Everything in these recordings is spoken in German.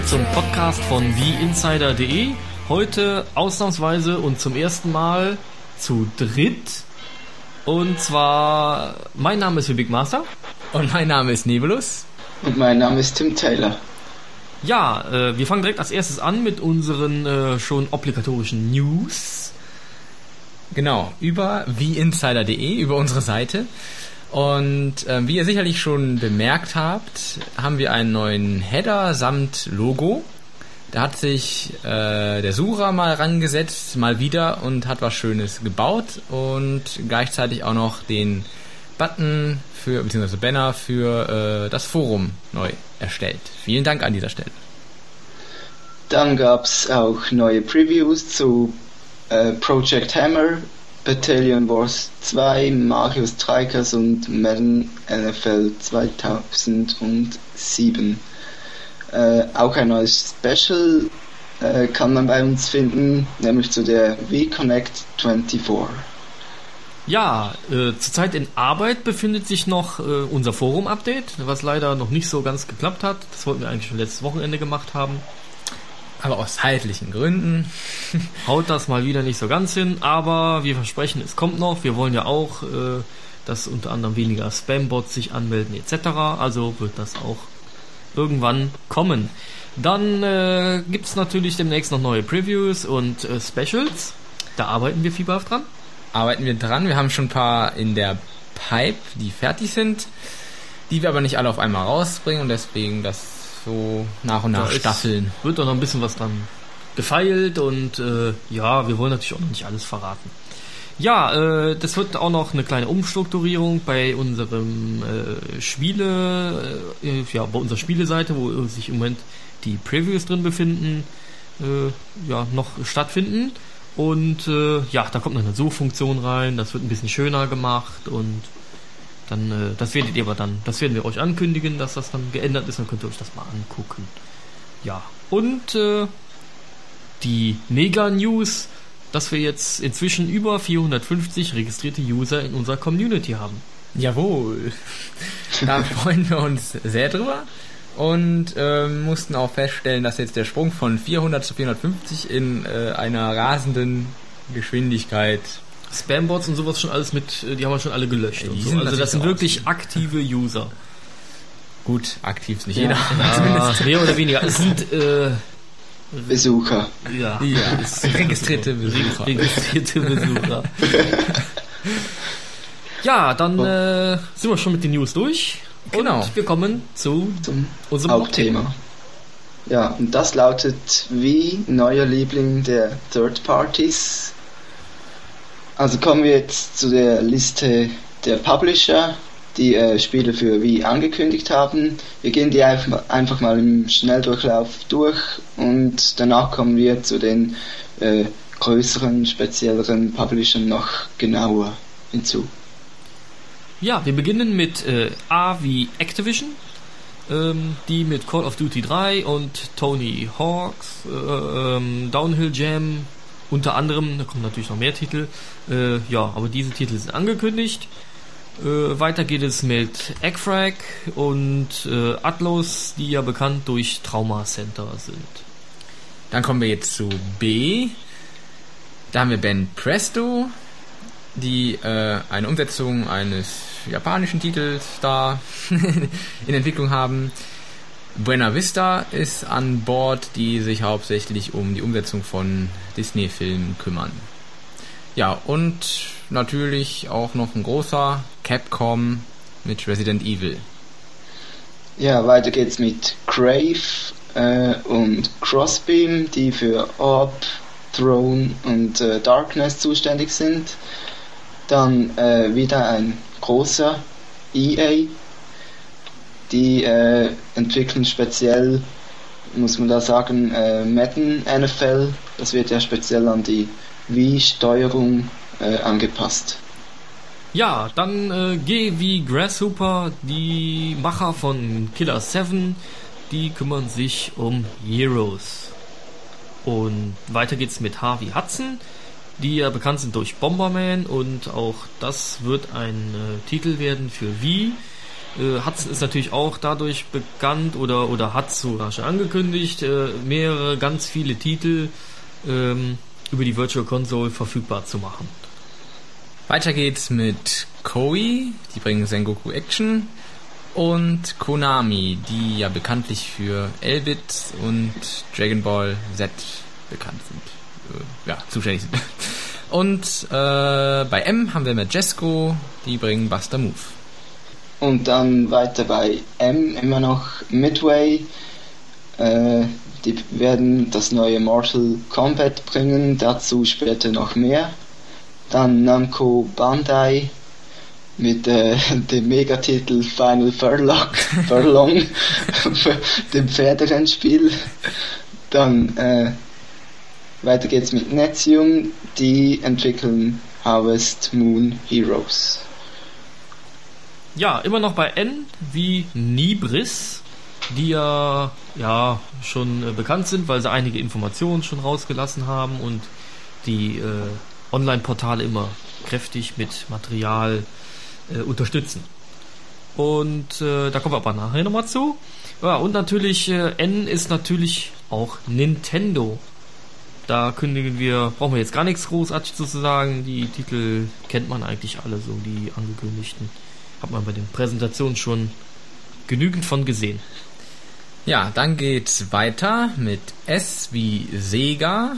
Willkommen zum Podcast von TheInsider.de. Heute ausnahmsweise und zum ersten Mal zu dritt. Und zwar, mein Name ist Big Master. Und mein Name ist Nebulus. Und mein Name ist Tim Taylor. Ja, äh, wir fangen direkt als erstes an mit unseren äh, schon obligatorischen News. Genau, über wieinsider.de, über unsere Seite. Und äh, wie ihr sicherlich schon bemerkt habt, haben wir einen neuen Header samt Logo. Da hat sich äh, der Sucher mal rangesetzt, mal wieder und hat was Schönes gebaut und gleichzeitig auch noch den Button für, beziehungsweise Banner für äh, das Forum neu erstellt. Vielen Dank an dieser Stelle. Dann gab es auch neue Previews zu äh, Project Hammer, Battalion Wars 2, Mario Strikers und Madden NFL 2007. Äh, auch ein neues Special äh, kann man bei uns finden, nämlich zu der V-Connect 24. Ja, äh, zurzeit in Arbeit befindet sich noch äh, unser Forum-Update, was leider noch nicht so ganz geklappt hat. Das wollten wir eigentlich schon letztes Wochenende gemacht haben. Aber aus zeitlichen Gründen haut das mal wieder nicht so ganz hin. Aber wir versprechen, es kommt noch. Wir wollen ja auch, äh, dass unter anderem weniger Spam-Bots sich anmelden etc. Also wird das auch irgendwann kommen. Dann äh, gibt es natürlich demnächst noch neue Previews und äh, Specials. Da arbeiten wir fieberhaft dran. Arbeiten wir dran. Wir haben schon ein paar in der Pipe, die fertig sind, die wir aber nicht alle auf einmal rausbringen und deswegen das so nach und nach da staffeln. Wird doch noch ein bisschen was dran gefeilt und äh, ja, wir wollen natürlich auch noch nicht alles verraten. Ja, äh, das wird auch noch eine kleine Umstrukturierung bei unserem äh, Spiele, äh, ja, bei unserer Spieleseite, wo sich im Moment die Previews drin befinden, äh, ja, noch stattfinden. Und äh, ja, da kommt noch eine Suchfunktion rein, das wird ein bisschen schöner gemacht und dann, äh, das werdet ihr aber dann, das werden wir euch ankündigen, dass das dann geändert ist, dann könnt ihr euch das mal angucken. Ja, und äh, die Mega-News, dass wir jetzt inzwischen über 450 registrierte User in unserer Community haben. Jawohl. Da freuen wir uns sehr drüber und äh, mussten auch feststellen, dass jetzt der Sprung von 400 zu 450 in äh, einer rasenden Geschwindigkeit Spambots und sowas schon alles mit, äh, die haben wir schon alle gelöscht. Ja, so. Also das sind wirklich aktive User. Gut, aktiv ist nicht ja. jeder. Ja, mehr oder weniger. Es sind äh, Besucher. Ja, ja registrierte Besucher. Registrierte Besucher. ja, dann äh, sind wir schon mit den News durch. Genau. Und wir kommen zu Zum unserem Hauptthema. Ja, und das lautet wie neuer Liebling der Third Parties also kommen wir jetzt zu der Liste der Publisher, die äh, Spiele für Wii angekündigt haben. Wir gehen die einfach mal im Schnelldurchlauf durch und danach kommen wir zu den äh, größeren, spezielleren Publishern noch genauer hinzu. Ja, wir beginnen mit äh, A wie Activision, ähm, die mit Call of Duty 3 und Tony Hawks, äh, ähm, Downhill Jam, unter anderem, da kommen natürlich noch mehr Titel. Äh, ja, aber diese Titel sind angekündigt. Äh, weiter geht es mit Eggfrag und äh, Atlas, die ja bekannt durch Trauma Center sind. Dann kommen wir jetzt zu B. Da haben wir Ben Presto, die äh, eine Umsetzung eines japanischen Titels da in Entwicklung haben. Buena Vista ist an Bord, die sich hauptsächlich um die Umsetzung von Disney-Filmen kümmern. Ja, und natürlich auch noch ein großer Capcom mit Resident Evil. Ja, weiter geht's mit Crave äh, und Crossbeam, die für Orb, Throne und äh, Darkness zuständig sind. Dann äh, wieder ein großer EA die äh, entwickeln speziell, muss man da sagen, äh, Madden NFL. Das wird ja speziell an die Wii-Steuerung äh, angepasst. Ja, dann äh, G Grasshopper, die Macher von Killer 7, die kümmern sich um Heroes. Und weiter geht's mit Harvey Hudson, die ja bekannt sind durch Bomberman und auch das wird ein äh, Titel werden für Wii Äh, Hudson ist natürlich auch dadurch bekannt oder, oder hat sogar schon angekündigt, äh, mehrere, ganz viele Titel ähm, über die Virtual Console verfügbar zu machen. Weiter geht's mit Koei, die bringen Sengoku Action und Konami, die ja bekanntlich für Elbit und Dragon Ball Z bekannt sind. Äh, ja, zuständig sind. Und äh, bei M haben wir Majesco, die bringen Buster Move. Und dann weiter bei M immer noch Midway. Äh, die werden das neue Mortal Kombat bringen, dazu später noch mehr. Dann Namco Bandai mit äh, dem Megatitel Final Furlock, Furlong, dem Pferderennspiel. Dann äh, weiter geht's mit Netsium, die entwickeln Harvest Moon Heroes. Ja, immer noch bei N wie Nibris, die ja, ja schon äh, bekannt sind, weil sie einige Informationen schon rausgelassen haben und die äh, Online-Portale immer kräftig mit Material äh, unterstützen. Und äh, da kommen wir aber nachher nochmal zu. Ja, und natürlich, äh, N ist natürlich auch Nintendo. Da kündigen wir, brauchen wir jetzt gar nichts großartig zu sagen. Die Titel kennt man eigentlich alle so, die angekündigten. Hat man bei den Präsentationen schon genügend von gesehen. Ja, dann geht's weiter mit S wie Sega.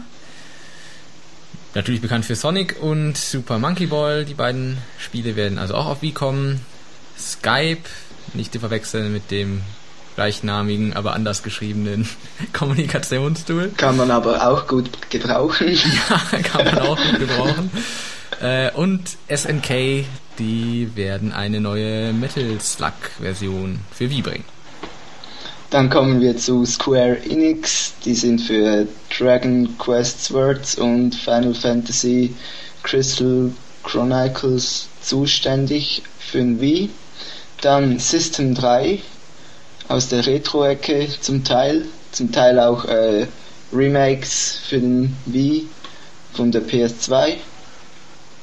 Natürlich bekannt für Sonic und Super Monkey Ball. Die beiden Spiele werden also auch auf Wii kommen. Skype, nicht zu verwechseln mit dem gleichnamigen, aber anders geschriebenen Kommunikationstool. Kann man aber auch gut gebrauchen. Ja, kann man auch gut gebrauchen. Äh, und SNK, die werden eine neue Metal Slug Version für Wii bringen. Dann kommen wir zu Square Enix, die sind für Dragon Quest Swords und Final Fantasy Crystal Chronicles zuständig für den Wii. Dann System 3 aus der Retro-Ecke zum Teil, zum Teil auch äh, Remakes für den Wii von der PS2.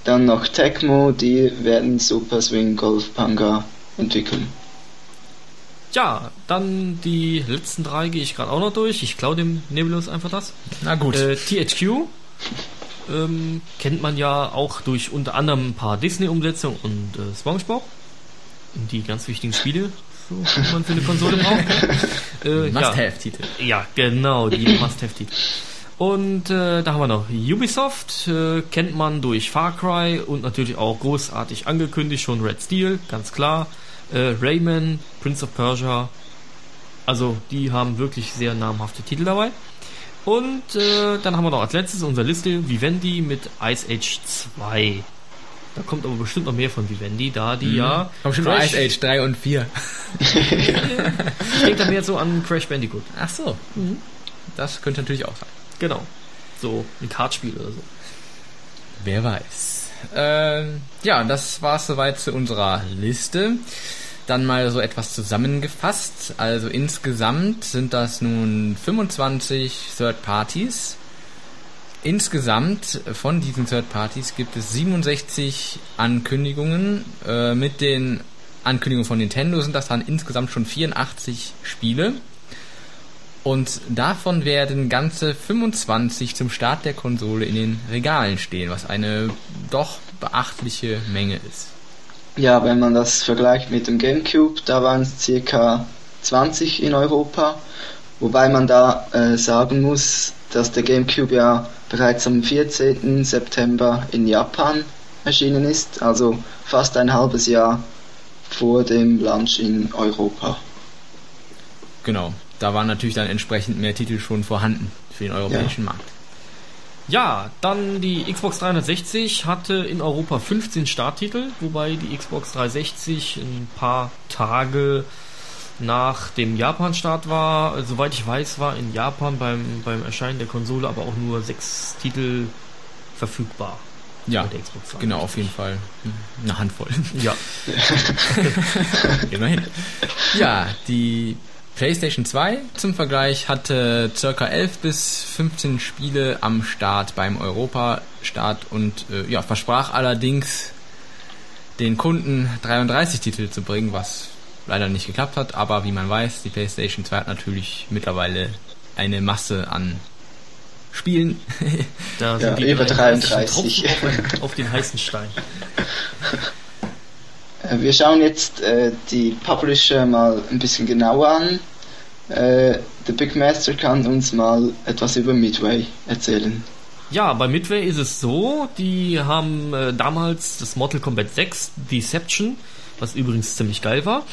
Dann noch Tecmo, die werden Super Swing Golf Panga entwickeln. Ja, dann die letzten drei gehe ich gerade auch noch durch. Ich klaue dem Nebulus einfach das. Na gut. Äh, THQ ähm, kennt man ja auch durch unter anderem ein paar Disney-Umsetzungen und äh, SpongeBob. Die ganz wichtigen Spiele, so, die man für eine Konsole braucht. Äh, Must-Have-Titel. Ja, ja, genau, die Must-Have-Titel. Und äh, da haben wir noch Ubisoft, äh, kennt man durch Far Cry und natürlich auch großartig angekündigt, schon Red Steel, ganz klar. Äh, Rayman, Prince of Persia, also die haben wirklich sehr namhafte Titel dabei. Und äh, dann haben wir noch als letztes unsere Liste Vivendi mit Ice Age 2. Da kommt aber bestimmt noch mehr von Vivendi, da die ja. Kommt schon nur Crash- Ice Age 3 und 4. Ich denke da mehr so an Crash Bandicoot. Ach so. Das könnte natürlich auch sein. Genau. So ein Kartspiel oder so. Wer weiß. Ähm, ja, das war's soweit zu unserer Liste. Dann mal so etwas zusammengefasst. Also insgesamt sind das nun 25 Third Parties. Insgesamt von diesen Third Parties gibt es 67 Ankündigungen. Äh, mit den Ankündigungen von Nintendo sind das dann insgesamt schon 84 Spiele. Und davon werden ganze 25 zum Start der Konsole in den Regalen stehen, was eine doch beachtliche Menge ist. Ja, wenn man das vergleicht mit dem GameCube, da waren es circa 20 in Europa, wobei man da äh, sagen muss, dass der GameCube ja bereits am 14. September in Japan erschienen ist, also fast ein halbes Jahr vor dem Launch in Europa. Genau, da waren natürlich dann entsprechend mehr Titel schon vorhanden für den europäischen Markt. Ja, dann die Xbox 360 hatte in Europa 15 Starttitel, wobei die Xbox 360 ein paar Tage nach dem Japan-Start war. Soweit ich weiß, war in Japan beim, beim Erscheinen der Konsole aber auch nur sechs Titel verfügbar. Ja, Mit der Xbox genau, auf jeden Fall eine Handvoll. Ja, Immerhin. Ja, die PlayStation 2 zum Vergleich hatte circa 11 bis 15 Spiele am Start beim Europa-Start und äh, ja, versprach allerdings den Kunden 33 Titel zu bringen, was leider nicht geklappt hat, aber wie man weiß, die PlayStation 2 hat natürlich mittlerweile eine Masse an Spielen. Da Ja, sind die über 33 33. Tropfen auf, auf den heißen Stein. Äh, Wir schauen jetzt äh, die Publisher mal ein bisschen genauer an. Äh, der Big Master kann uns mal etwas über Midway erzählen. Ja, bei Midway ist es so, die haben äh, damals das Mortal Kombat 6 Deception, was übrigens ziemlich geil war,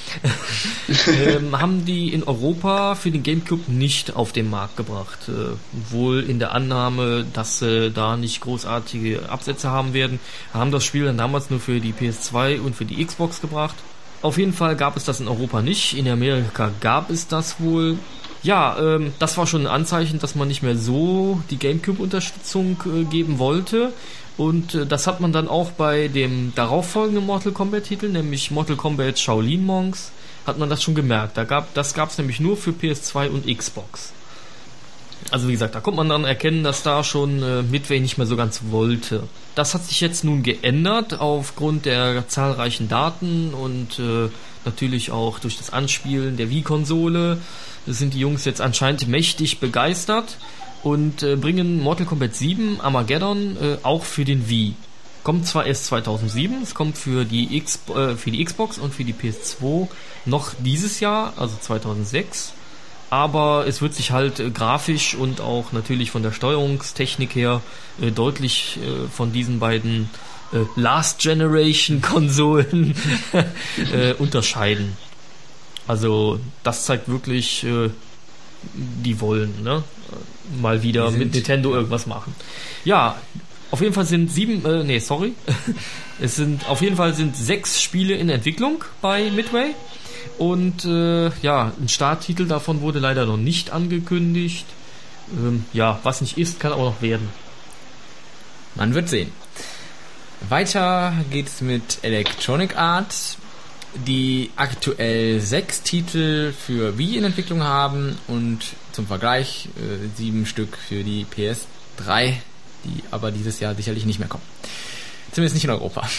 ähm, haben die in Europa für den Gamecube nicht auf den Markt gebracht. Äh, wohl in der Annahme, dass sie da nicht großartige Absätze haben werden, haben das Spiel dann damals nur für die PS2 und für die Xbox gebracht. Auf jeden Fall gab es das in Europa nicht. In Amerika gab es das wohl. Ja, ähm, das war schon ein Anzeichen, dass man nicht mehr so die GameCube-Unterstützung äh, geben wollte. Und äh, das hat man dann auch bei dem darauffolgenden Mortal Kombat-Titel, nämlich Mortal Kombat Shaolin Monks, hat man das schon gemerkt. Da gab, das gab es nämlich nur für PS2 und Xbox. Also wie gesagt, da konnte man dann erkennen, dass da schon äh, Midway nicht mehr so ganz wollte. Das hat sich jetzt nun geändert aufgrund der zahlreichen Daten und äh, natürlich auch durch das Anspielen der Wii-Konsole sind die Jungs jetzt anscheinend mächtig begeistert und äh, bringen Mortal Kombat 7 Armageddon äh, auch für den Wii. Kommt zwar erst 2007, es kommt für die, X, äh, für die Xbox und für die PS2 noch dieses Jahr, also 2006 aber es wird sich halt äh, grafisch und auch natürlich von der Steuerungstechnik her äh, deutlich äh, von diesen beiden äh, Last Generation Konsolen äh, unterscheiden. Also das zeigt wirklich, äh, die wollen, ne? Mal wieder mit Nintendo irgendwas machen. Ja, auf jeden Fall sind sieben, äh, nee, sorry. es sind, auf jeden Fall sind sechs Spiele in Entwicklung bei Midway. Und äh, ja, ein Starttitel davon wurde leider noch nicht angekündigt. Ähm, ja, was nicht ist, kann auch noch werden. Man wird sehen. Weiter geht's mit Electronic Arts, die aktuell sechs Titel für Wii in Entwicklung haben und zum Vergleich äh, sieben Stück für die PS3, die aber dieses Jahr sicherlich nicht mehr kommen. Zumindest nicht in Europa.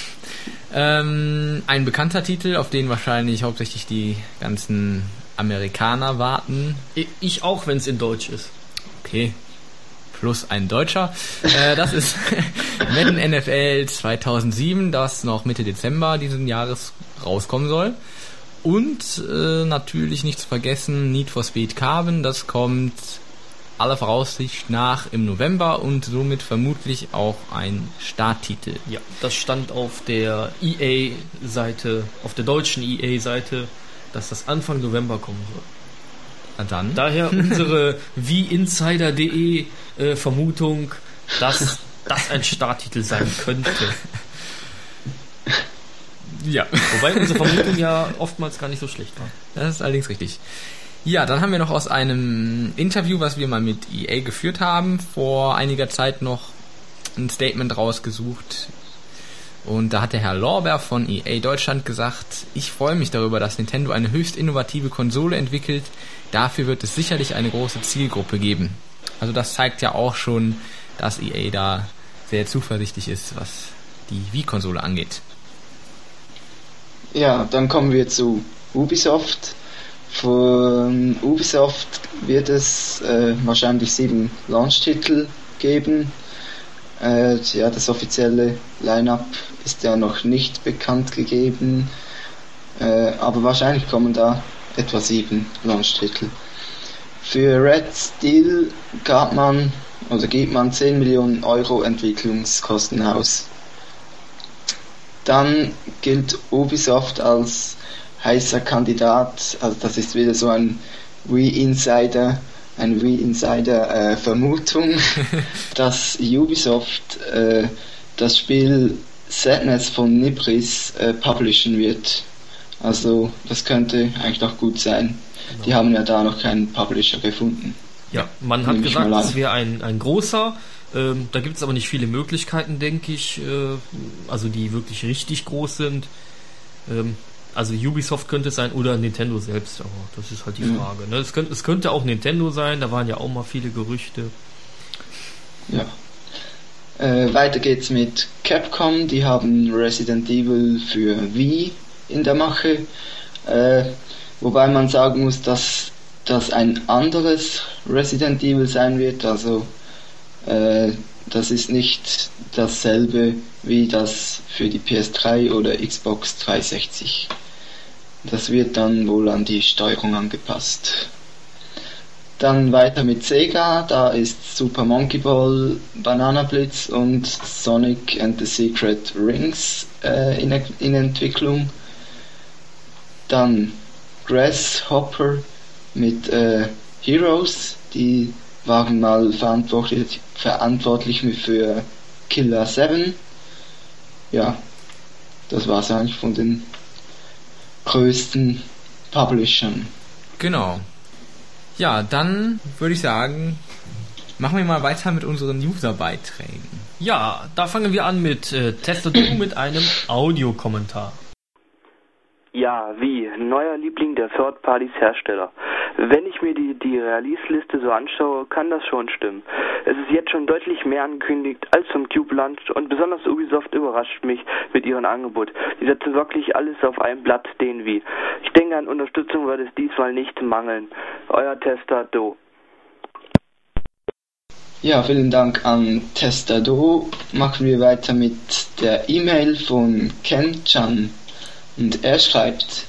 Ähm, ein bekannter Titel, auf den wahrscheinlich hauptsächlich die ganzen Amerikaner warten, Ich auch, wenn es in Deutsch ist. Okay. Plus ein Deutscher. Äh, das ist Madden NFL 2007, das noch Mitte Dezember diesen Jahres rauskommen soll. Und äh, natürlich nicht zu vergessen Need for Speed Carbon, das kommt aller Voraussicht nach im November und somit vermutlich auch ein Starttitel. Ja, das stand auf der EA-Seite, auf der deutschen EA-Seite, dass das Anfang November kommen soll. Na dann. Daher unsere wie Insider.de äh, Vermutung, dass das ein Starttitel sein könnte. Ja. Wobei unsere Vermutung ja oftmals gar nicht so schlecht war. Das ist allerdings richtig. Ja, dann haben wir noch aus einem Interview, was wir mal mit EA geführt haben, vor einiger Zeit noch ein Statement rausgesucht. Und da hat der Herr Lorber von EA Deutschland gesagt, ich freue mich darüber, dass Nintendo eine höchst innovative Konsole entwickelt. Dafür wird es sicherlich eine große Zielgruppe geben. Also das zeigt ja auch schon, dass EA da sehr zuversichtlich ist, was die Wii-Konsole angeht. Ja, dann kommen wir zu Ubisoft. Von Ubisoft wird es äh, wahrscheinlich sieben Launch-Titel geben. Äh, ja, das offizielle Line-up ist ja noch nicht bekannt gegeben, äh, aber wahrscheinlich kommen da etwa sieben Launch-Titel. Für Red Steel gab man oder gibt man 10 Millionen Euro Entwicklungskosten aus. Dann gilt Ubisoft als heißer Kandidat, also das ist wieder so ein Wii-Insider, eine Wii-Insider-Vermutung, dass Ubisoft äh, das Spiel Sadness von Nibris äh, publishen wird. Also das könnte eigentlich noch gut sein. Die haben ja da noch keinen Publisher gefunden. Ja, man hat gesagt, es wäre ein, ein großer. Ähm, da gibt es aber nicht viele Möglichkeiten, denke ich, äh, also die wirklich richtig groß sind. Ähm, also Ubisoft könnte es sein oder Nintendo selbst, aber das ist halt die Mhm. Frage. Ne? Es, könnte, es könnte auch Nintendo sein, da waren ja auch mal viele Gerüchte. Ja. Äh, weiter geht's mit Capcom. Die haben Resident Evil für Wii in der Mache. Äh, wobei man sagen muss, dass das ein anderes Resident Evil sein wird. Also äh, das ist nicht dasselbe wie das für die PS3 oder Xbox 360. Das wird dann wohl an die Steuerung angepasst. Dann weiter mit Sega, da ist Super Monkey Ball, Banana Blitz und Sonic and the Secret Rings äh, in, in Entwicklung. Dann Grasshopper mit äh, Heroes, die waren mal verantwortlich, verantwortlich für Killer 7. Ja, das war es eigentlich von den größten Publishern. Genau. Ja, dann würde ich sagen, machen wir mal weiter mit unseren User-Beiträgen. Ja, da fangen wir an mit äh, Tester mit einem Audiokommentar. Ja, wie? Neuer Liebling der Third Parties Hersteller. Wenn ich mir die, die Release-Liste so anschaue, kann das schon stimmen. Es ist jetzt schon deutlich mehr angekündigt als zum Cube Launch und besonders Ubisoft überrascht mich mit ihrem Angebot. Die setzen wirklich alles auf ein Blatt, den wie. Ich denke, an Unterstützung wird es diesmal nicht mangeln. Euer Tester Do. Ja, vielen Dank an Tester Do. Machen wir weiter mit der E-Mail von Ken Chan. Und er schreibt,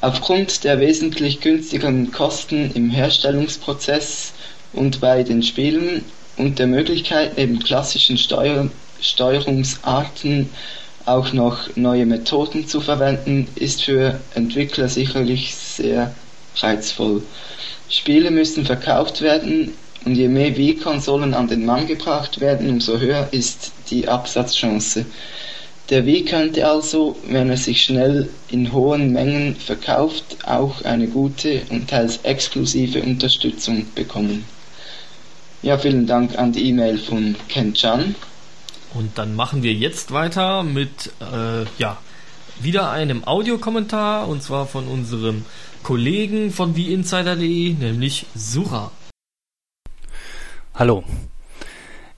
aufgrund der wesentlich günstigeren Kosten im Herstellungsprozess und bei den Spielen und der Möglichkeit neben klassischen Steuer Steuerungsarten auch noch neue Methoden zu verwenden, ist für Entwickler sicherlich sehr reizvoll. Spiele müssen verkauft werden und je mehr Wii-Konsolen an den Mann gebracht werden, umso höher ist die Absatzchance. Der Wii könnte also, wenn er sich schnell in hohen Mengen verkauft, auch eine gute und teils exklusive Unterstützung bekommen. Ja, vielen Dank an die E-Mail von Ken Chan. Und dann machen wir jetzt weiter mit, äh, ja, wieder einem Audiokommentar und zwar von unserem Kollegen von WeInsider.de, nämlich Sura. Hallo,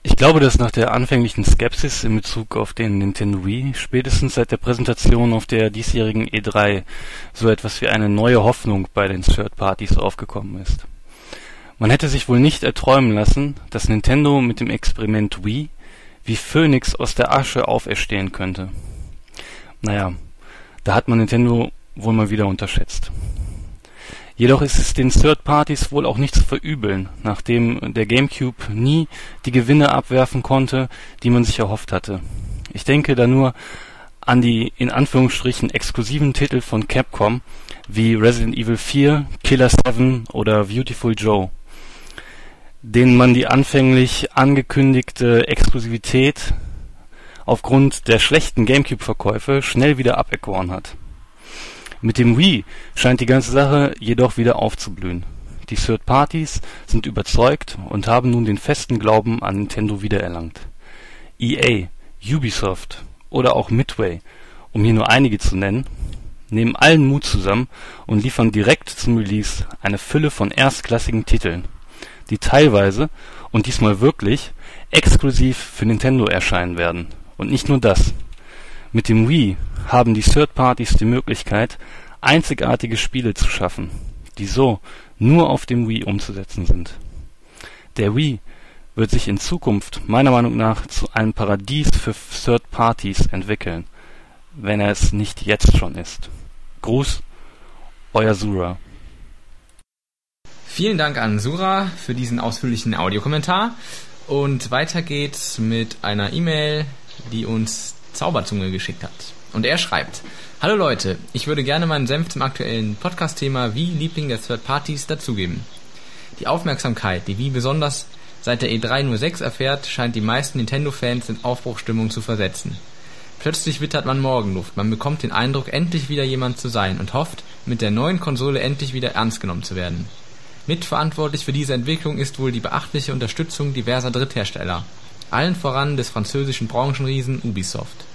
ich glaube, dass nach der anfänglichen Skepsis in Bezug auf den Nintendo Wii spätestens seit der Präsentation auf der diesjährigen E3 so etwas wie eine neue Hoffnung bei den Third Parties aufgekommen ist. Man hätte sich wohl nicht erträumen lassen, dass Nintendo mit dem Experiment Wii wie Phönix aus der Asche auferstehen könnte. Naja, da hat man Nintendo wohl mal wieder unterschätzt. Jedoch ist es den Third Parties wohl auch nicht zu verübeln, nachdem der GameCube nie die Gewinne abwerfen konnte, die man sich erhofft hatte. Ich denke da nur an die in Anführungsstrichen exklusiven Titel von Capcom wie Resident Evil 4, Killer 7 oder Beautiful Joe, denen man die anfänglich angekündigte Exklusivität aufgrund der schlechten GameCube-Verkäufe schnell wieder aberkoren hat mit dem Wii scheint die ganze Sache jedoch wieder aufzublühen. Die Third Parties sind überzeugt und haben nun den festen Glauben an Nintendo wiedererlangt. EA, Ubisoft oder auch Midway, um hier nur einige zu nennen, nehmen allen Mut zusammen und liefern direkt zum Release eine Fülle von erstklassigen Titeln, die teilweise und diesmal wirklich exklusiv für Nintendo erscheinen werden. Und nicht nur das. Mit dem Wii haben die Third Parties die Möglichkeit, einzigartige Spiele zu schaffen, die so nur auf dem Wii umzusetzen sind. Der Wii wird sich in Zukunft meiner Meinung nach zu einem Paradies für Third Parties entwickeln, wenn er es nicht jetzt schon ist. Gruß, euer Sura. Vielen Dank an Sura für diesen ausführlichen Audiokommentar. Und weiter geht's mit einer E-Mail, die uns Zauberzunge geschickt hat. Und er schreibt, Hallo Leute, ich würde gerne meinen Senf zum aktuellen Podcast-Thema wie Liebling der Third Parties dazugeben. Die Aufmerksamkeit, die wie besonders seit der E3 nur 6 erfährt, scheint die meisten Nintendo-Fans in Aufbruchstimmung zu versetzen. Plötzlich wittert man Morgenluft, man bekommt den Eindruck, endlich wieder jemand zu sein und hofft, mit der neuen Konsole endlich wieder ernst genommen zu werden. Mitverantwortlich für diese Entwicklung ist wohl die beachtliche Unterstützung diverser Dritthersteller, allen voran des französischen Branchenriesen Ubisoft.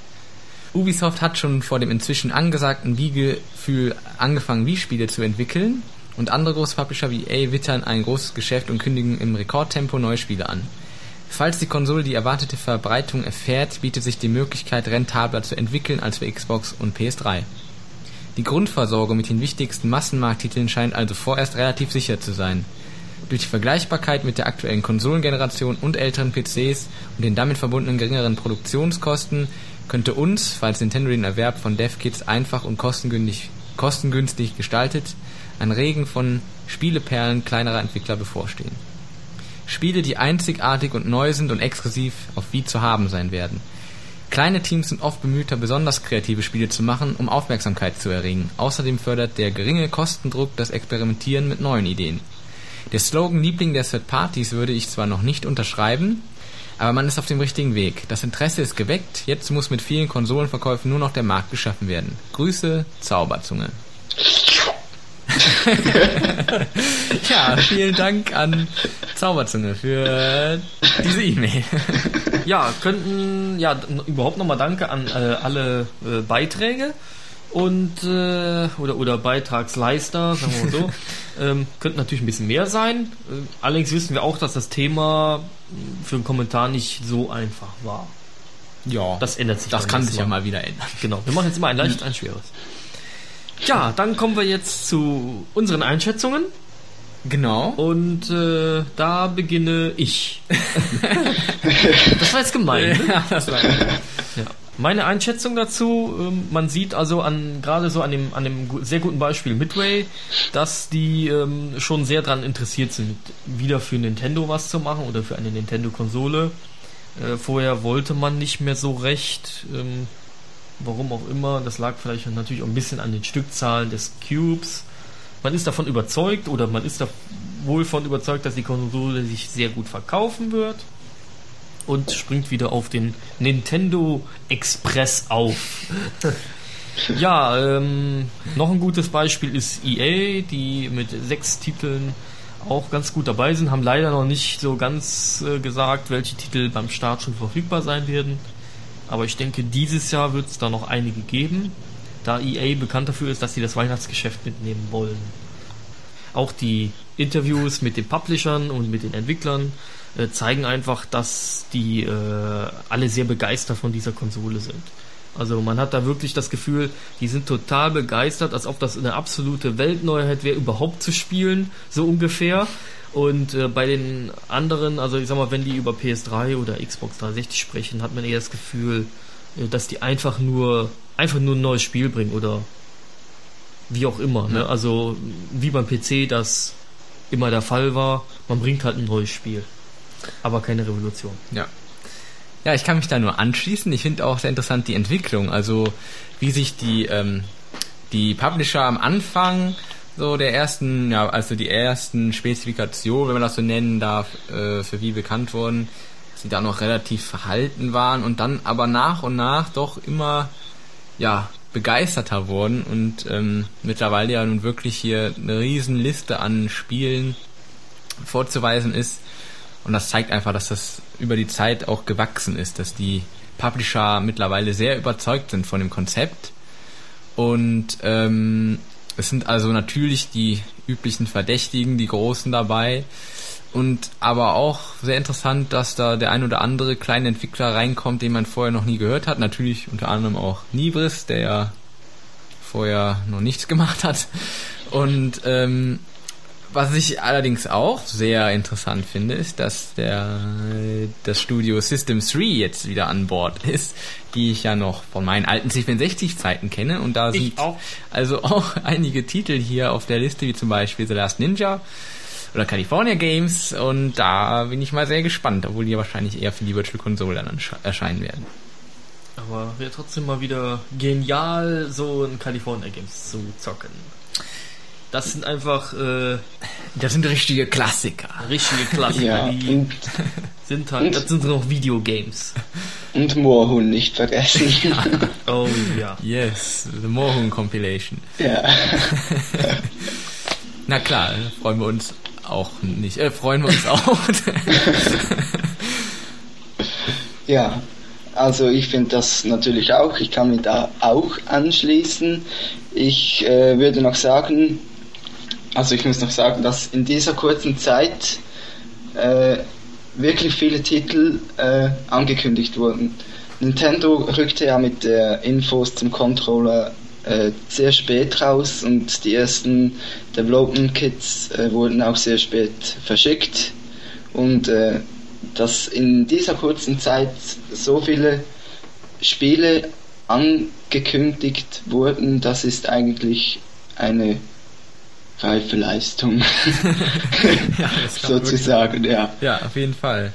Ubisoft hat schon vor dem inzwischen angesagten Wii-Gefühl angefangen, Wii-Spiele zu entwickeln und andere große Publisher wie EA wittern ein großes Geschäft und kündigen im Rekordtempo neue Spiele an. Falls die Konsole die erwartete Verbreitung erfährt, bietet sich die Möglichkeit rentabler zu entwickeln als für Xbox und PS3. Die Grundversorgung mit den wichtigsten Massenmarkttiteln scheint also vorerst relativ sicher zu sein. Durch die Vergleichbarkeit mit der aktuellen Konsolengeneration und älteren PCs und den damit verbundenen geringeren Produktionskosten könnte uns, falls Nintendo den Erwerb von DevKits einfach und kostengünstig, gestaltet, ein Regen von Spieleperlen kleinerer Entwickler bevorstehen. Spiele, die einzigartig und neu sind und exklusiv auf Wii zu haben sein werden. Kleine Teams sind oft bemühter, besonders kreative Spiele zu machen, um Aufmerksamkeit zu erringen. Außerdem fördert der geringe Kostendruck das Experimentieren mit neuen Ideen. Der Slogan Liebling der Third Parties würde ich zwar noch nicht unterschreiben, aber man ist auf dem richtigen Weg. Das Interesse ist geweckt, jetzt muss mit vielen Konsolenverkäufen nur noch der Markt geschaffen werden. Grüße, Zauberzunge. ja, vielen Dank an Zauberzunge für diese E-Mail. Ja, könnten, ja, überhaupt nochmal Danke an äh, alle äh, Beiträge und, äh, oder, oder Beitragsleister, sagen wir mal so. ähm, könnten natürlich ein bisschen mehr sein. Äh, allerdings wissen wir auch, dass das Thema für einen Kommentar nicht so einfach war. Ja, Das ändert sich das kann sich ja Mal. mal wieder ändern. Genau, wir machen jetzt immer ein leicht, ein schweres. Ja, dann kommen wir jetzt zu unseren Einschätzungen Genau. und äh, da beginne ich. das war jetzt gemein. Ne? Ja, das war Ja. Meine Einschätzung dazu, ähm, man sieht also an gerade so an dem an dem sehr guten Beispiel Midway, dass die ähm, schon sehr daran interessiert sind, wieder für Nintendo was zu machen oder für eine Nintendo-Konsole. Äh, vorher wollte man nicht mehr so recht, ähm, warum auch immer. Das lag vielleicht natürlich auch ein bisschen an den Stückzahlen des Cubes. Man ist davon überzeugt oder man ist da wohl von überzeugt, dass die Konsole sich sehr gut verkaufen wird und springt wieder auf den Nintendo Express auf. ja, ähm, noch ein gutes Beispiel ist EA, die mit sechs Titeln auch ganz gut dabei sind, haben leider noch nicht so ganz äh, gesagt, welche Titel beim Start schon verfügbar sein werden. Aber ich denke, dieses Jahr wird es da noch einige geben, da EA bekannt dafür ist, dass sie das Weihnachtsgeschäft mitnehmen wollen. Auch die Interviews mit den Publishern und mit den Entwicklern äh, zeigen einfach, dass die äh, alle sehr begeistert von dieser Konsole sind. Also man hat da wirklich das Gefühl, die sind total begeistert, als ob das eine absolute Weltneuheit wäre, überhaupt zu spielen, so ungefähr. Und äh, bei den anderen, also ich sag mal, wenn die über PS3 oder Xbox 360 sprechen, hat man eher das Gefühl, äh, dass die einfach nur einfach nur ein neues Spiel bringen oder wie auch immer. Ne? Also wie beim PC das immer der Fall war, man bringt halt ein neues Spiel, aber keine Revolution. Ja. Ja, ich kann mich da nur anschließen. Ich finde auch sehr interessant die Entwicklung. Also wie sich die, ähm, die Publisher am Anfang so der ersten, ja, also die ersten Spezifikationen, wenn man das so nennen darf, äh, für wie bekannt wurden, sie da noch relativ verhalten waren und dann aber nach und nach doch immer ja begeisterter wurden und ähm, mittlerweile ja nun wirklich hier eine riesen Liste an Spielen vorzuweisen ist. Und das zeigt einfach, dass das über die Zeit auch gewachsen ist, dass die Publisher mittlerweile sehr überzeugt sind von dem Konzept. Und ähm, es sind also natürlich die üblichen Verdächtigen, die Großen dabei. Und aber auch sehr interessant, dass da der ein oder andere kleine Entwickler reinkommt, den man vorher noch nie gehört hat. Natürlich unter anderem auch Nibris, der ja vorher noch nichts gemacht hat. Und ähm, was ich allerdings auch sehr interessant finde, ist, dass der das Studio System 3 jetzt wieder an Bord ist, die ich ja noch von meinen alten C64-Zeiten kenne. Und da sind auch. also auch einige Titel hier auf der Liste, wie zum Beispiel The Last Ninja oder California Games. Und da bin ich mal sehr gespannt, obwohl die ja wahrscheinlich eher für die Virtual Console dann ersche- erscheinen werden. Aber wäre trotzdem mal wieder genial, so ein California Games zu zocken. Das sind einfach äh, Das sind richtige Klassiker. richtige Klassiker, Ja, die und, sind halt, das sind noch Videogames. und Moorhuhn nicht vergessen. Oh ja. Yes, The Mohun Compilation. ja. Na klar, freuen wir uns auch nicht. Äh, freuen wir uns auch. Ja, also ich finde das natürlich auch. Ich kann mich da auch anschließen. Ich äh, würde noch sagen, also ich muss noch sagen, dass in dieser kurzen Zeit äh, wirklich viele Titel äh, angekündigt wurden. Nintendo rückte ja mit der Infos zum Controller äh, sehr spät raus und die ersten Development Kits äh, wurden auch sehr spät verschickt und äh, dass in dieser kurzen Zeit so viele Spiele angekündigt wurden, das ist eigentlich eine reife Leistung. ja, sozusagen, ja. Ja, auf jeden Fall.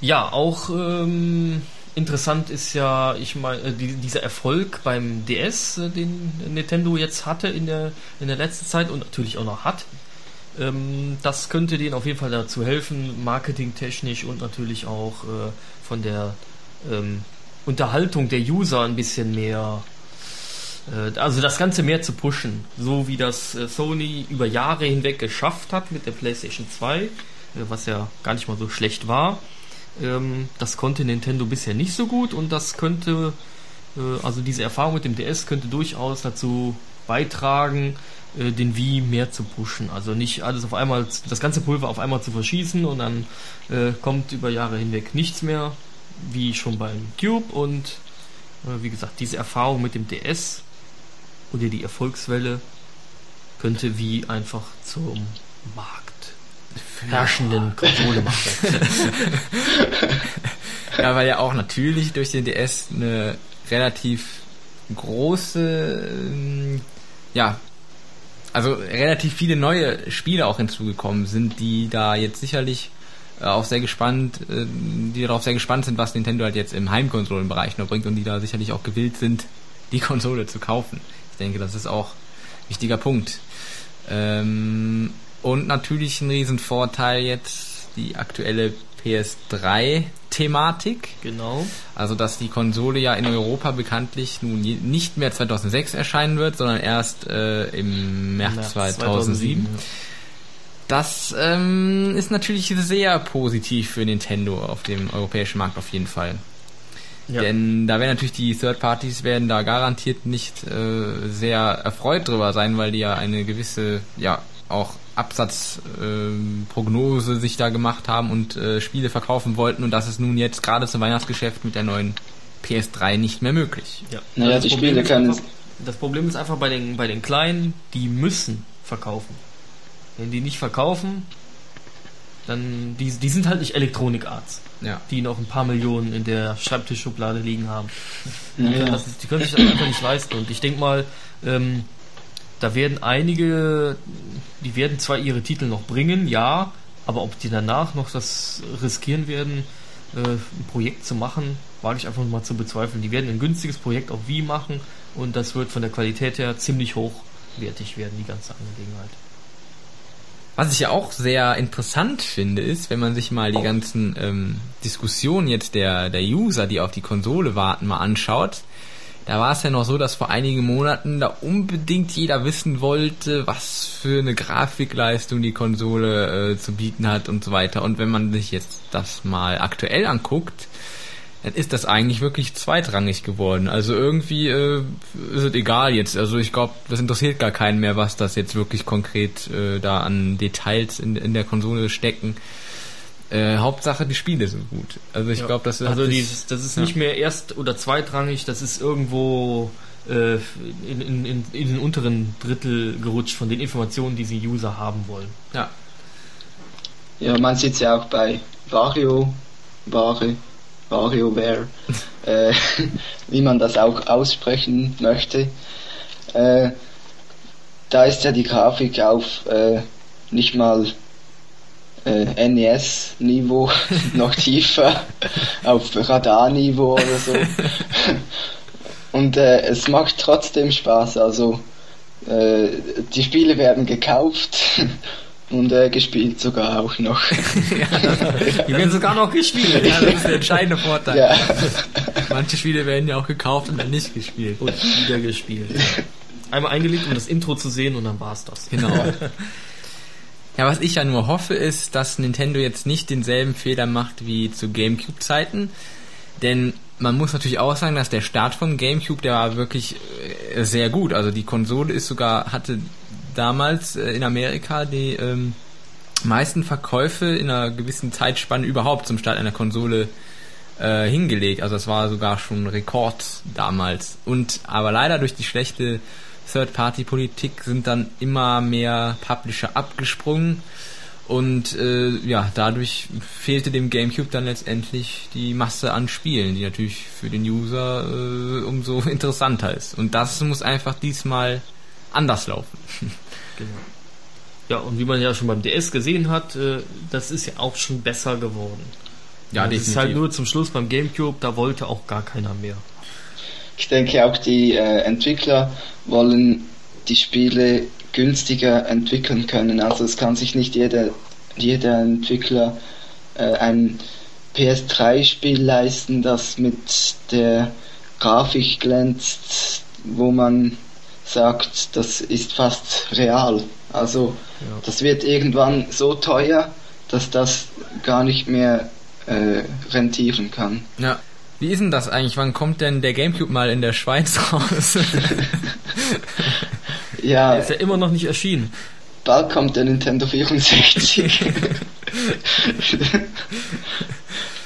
Ja, auch ähm, interessant ist ja, ich meine, äh, die, dieser Erfolg beim DS, äh, den Nintendo jetzt hatte in der, in der letzten Zeit und natürlich auch noch hat. Ähm, das könnte denen auf jeden Fall dazu helfen, marketingtechnisch und natürlich auch äh, von der ähm, Unterhaltung der User ein bisschen mehr, also das Ganze mehr zu pushen, so wie das äh, Sony über Jahre hinweg geschafft hat mit der PlayStation 2, äh, was ja gar nicht mal so schlecht war. Ähm, das konnte Nintendo bisher nicht so gut und das könnte, äh, also diese Erfahrung mit dem DS könnte durchaus dazu beitragen, äh, den Wii mehr zu pushen. Also nicht alles auf einmal, das ganze Pulver auf einmal zu verschießen und dann äh, kommt über Jahre hinweg nichts mehr, wie schon beim Cube und äh, wie gesagt, diese Erfahrung mit dem DS oder die Erfolgswelle könnte Wii einfach zum Markt herrschenden Konsole machen. ja, weil ja auch natürlich durch den DS eine relativ große ähm, ja, also relativ viele neue Spiele auch hinzugekommen sind, die da jetzt sicherlich äh, auch sehr gespannt, äh, die darauf sehr gespannt sind, was Nintendo halt jetzt im Heimkonsolenbereich noch bringt und die da sicherlich auch gewillt sind, die Konsole zu kaufen. Ich denke, das ist auch ein wichtiger Punkt. Ähm, und natürlich ein Riesenvorteil jetzt die aktuelle PS3-Thematik. Genau. Also, dass die Konsole ja in Europa bekanntlich nun nicht mehr 2006 erscheinen wird, sondern erst äh, im März, März 2007. 2007 Das ähm, ist natürlich sehr positiv für Nintendo auf dem europäischen Markt auf jeden Fall. Ja. Denn da werden natürlich die Third Parties werden da garantiert nicht äh, sehr erfreut drüber sein, weil die ja eine gewisse, ja, auch Absatzprognose äh, sich da gemacht haben und äh, Spiele verkaufen wollten und das ist nun jetzt gerade zum Weihnachtsgeschäft mit der neuen PS3 nicht mehr möglich. Ja, naja, also die Spiele können. Das Problem ist einfach bei den, bei den Kleinen, die müssen verkaufen. Wenn die nicht verkaufen, dann die, die sind halt nicht Elektronikarts, ja. die noch ein paar Millionen in der Schreibtischschublade liegen haben. Ja. Ist, die können sich das einfach nicht leisten. Und ich denke mal, ähm, da werden einige, die werden zwar ihre Titel noch bringen, ja, aber ob die danach noch das riskieren werden, äh, ein Projekt zu machen, wage ich einfach mal zu bezweifeln. Die werden ein günstiges Projekt auf Wii machen und das wird von der Qualität her ziemlich hochwertig werden, die ganze Angelegenheit. Was ich ja auch sehr interessant finde, ist, wenn man sich mal die ganzen ähm, Diskussionen jetzt der, der User, die auf die Konsole warten, mal anschaut, da war es ja noch so, dass vor einigen Monaten da unbedingt jeder wissen wollte, was für eine Grafikleistung die Konsole äh, zu bieten hat und so weiter. Und wenn man sich jetzt das mal aktuell anguckt, dann ist das eigentlich wirklich zweitrangig geworden. Also irgendwie äh, ist es egal jetzt. Also ich glaube, das interessiert gar keinen mehr, was das jetzt wirklich konkret äh, da an Details in, in der Konsole stecken. Äh, Hauptsache, die Spiele sind gut. Also ich ja. glaube, das ist also dieses, das ist ja. nicht mehr erst oder zweitrangig, das ist irgendwo äh, in, in, in, in, den unteren Drittel gerutscht von den Informationen, die sie User haben wollen. Ja. Ja, man sieht es ja auch bei Vario, Ware, WarioWare, äh, wie man das auch aussprechen möchte. Äh, da ist ja die Grafik auf äh, nicht mal äh, NES-Niveau noch tiefer, auf Radar-Niveau oder so. Und äh, es macht trotzdem Spaß, also äh, die Spiele werden gekauft und äh, gespielt sogar auch noch. ja, die werden sogar noch gespielt, ja, das ist der entscheidende Vorteil. Ja. Manche Spiele werden ja auch gekauft und dann nicht gespielt. Und wieder gespielt. Einmal eingelegt, um das Intro zu sehen und dann war's das. Genau. Ja, was ich ja nur hoffe, ist, dass Nintendo jetzt nicht denselben Fehler macht wie zu GameCube-Zeiten. Denn man muss natürlich auch sagen, dass der Start von GameCube, der war wirklich äh, sehr gut. Also die Konsole ist sogar, hatte damals äh, in Amerika die ähm, meisten Verkäufe in einer gewissen Zeitspanne überhaupt zum Start einer Konsole äh, hingelegt. Also das war sogar schon ein Rekord damals. Und aber leider durch die schlechte Third-Party-Politik sind dann immer mehr Publisher abgesprungen. Und äh, ja, dadurch fehlte dem GameCube dann letztendlich die Masse an Spielen, die natürlich für den User äh, umso interessanter ist. Und das muss einfach diesmal anders laufen. Genau. Ja, und wie man ja schon beim DS gesehen hat, äh, das ist ja auch schon besser geworden. Ja, das ist halt nur zum Schluss beim GameCube, da wollte auch gar keiner mehr. Ich denke auch die äh, Entwickler wollen die Spiele günstiger entwickeln können. Also es kann sich nicht jeder, jeder Entwickler äh, ein PS3-Spiel leisten, das mit der Grafik glänzt, wo man sagt, das ist fast real. Also ja. das wird irgendwann so teuer, dass das gar nicht mehr äh, rentieren kann. Ja. Wie ist denn das eigentlich? Wann kommt denn der Gamecube mal in der Schweiz raus? ja. ist ja immer noch nicht erschienen. Bald kommt der Nintendo 64.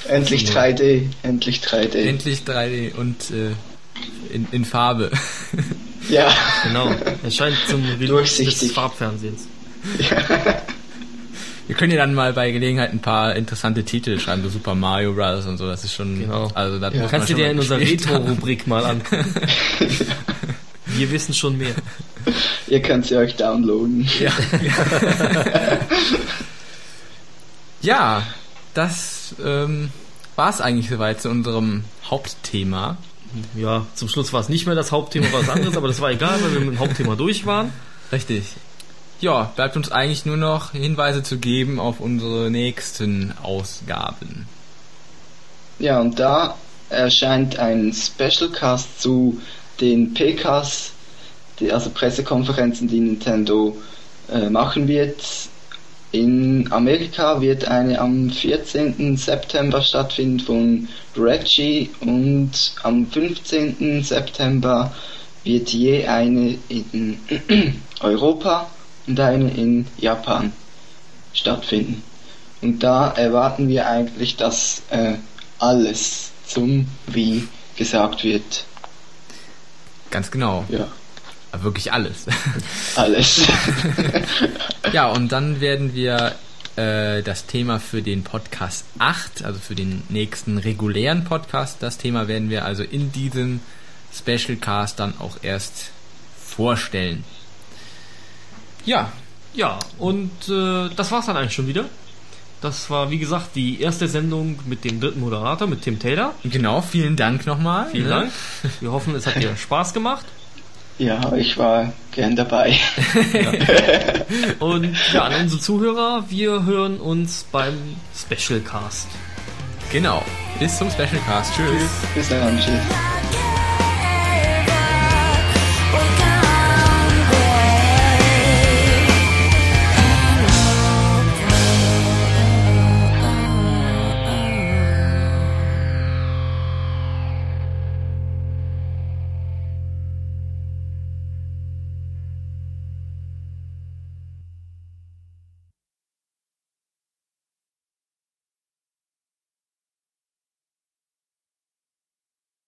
endlich 3D, endlich 3D. Endlich 3D und äh, in, in Farbe. Ja. Genau. Erscheint zum Release des Farbfernsehens. Ja. Wir können ja dann mal bei Gelegenheit ein paar interessante Titel schreiben, so Super Mario Bros. und so, das ist schon, genau. also das ja. Kannst du dir in unserer Retro-Rubrik mal angucken. Wir wissen schon mehr. Ihr könnt sie euch downloaden. Ja, ja das ähm, war es eigentlich soweit zu unserem Hauptthema. Ja, zum Schluss war es nicht mehr das Hauptthema, war was anderes, aber das war egal, weil wir mit dem Hauptthema durch waren. Richtig ja, bleibt uns eigentlich nur noch Hinweise zu geben auf unsere nächsten Ausgaben. Ja, und da erscheint ein Specialcast zu den PKs, die, also Pressekonferenzen, die Nintendo äh, machen wird. In Amerika wird eine am 14. September stattfinden von Reggie und am 15. September wird je eine in Europa und eine in Japan stattfinden. Und da erwarten wir eigentlich, dass äh, alles zum Wie gesagt wird. Ganz genau. Ja. Wirklich alles. Alles. ja, und dann werden wir äh, das Thema für den Podcast 8, also für den nächsten regulären Podcast, das Thema werden wir also in diesem Special Cast dann auch erst vorstellen. Ja. Ja, und äh, das war's dann eigentlich schon wieder. Das war, wie gesagt, die erste Sendung mit dem dritten Moderator, mit Tim Taylor. Genau, vielen Dank nochmal. Vielen ne? Dank. Wir hoffen, es hat dir Spaß gemacht. Ja, ich war gern dabei. ja. Und ja, an unsere Zuhörer, wir hören uns beim Special Cast. Genau. Bis zum Special Cast. Tschüss. Bis dann. Tschüss.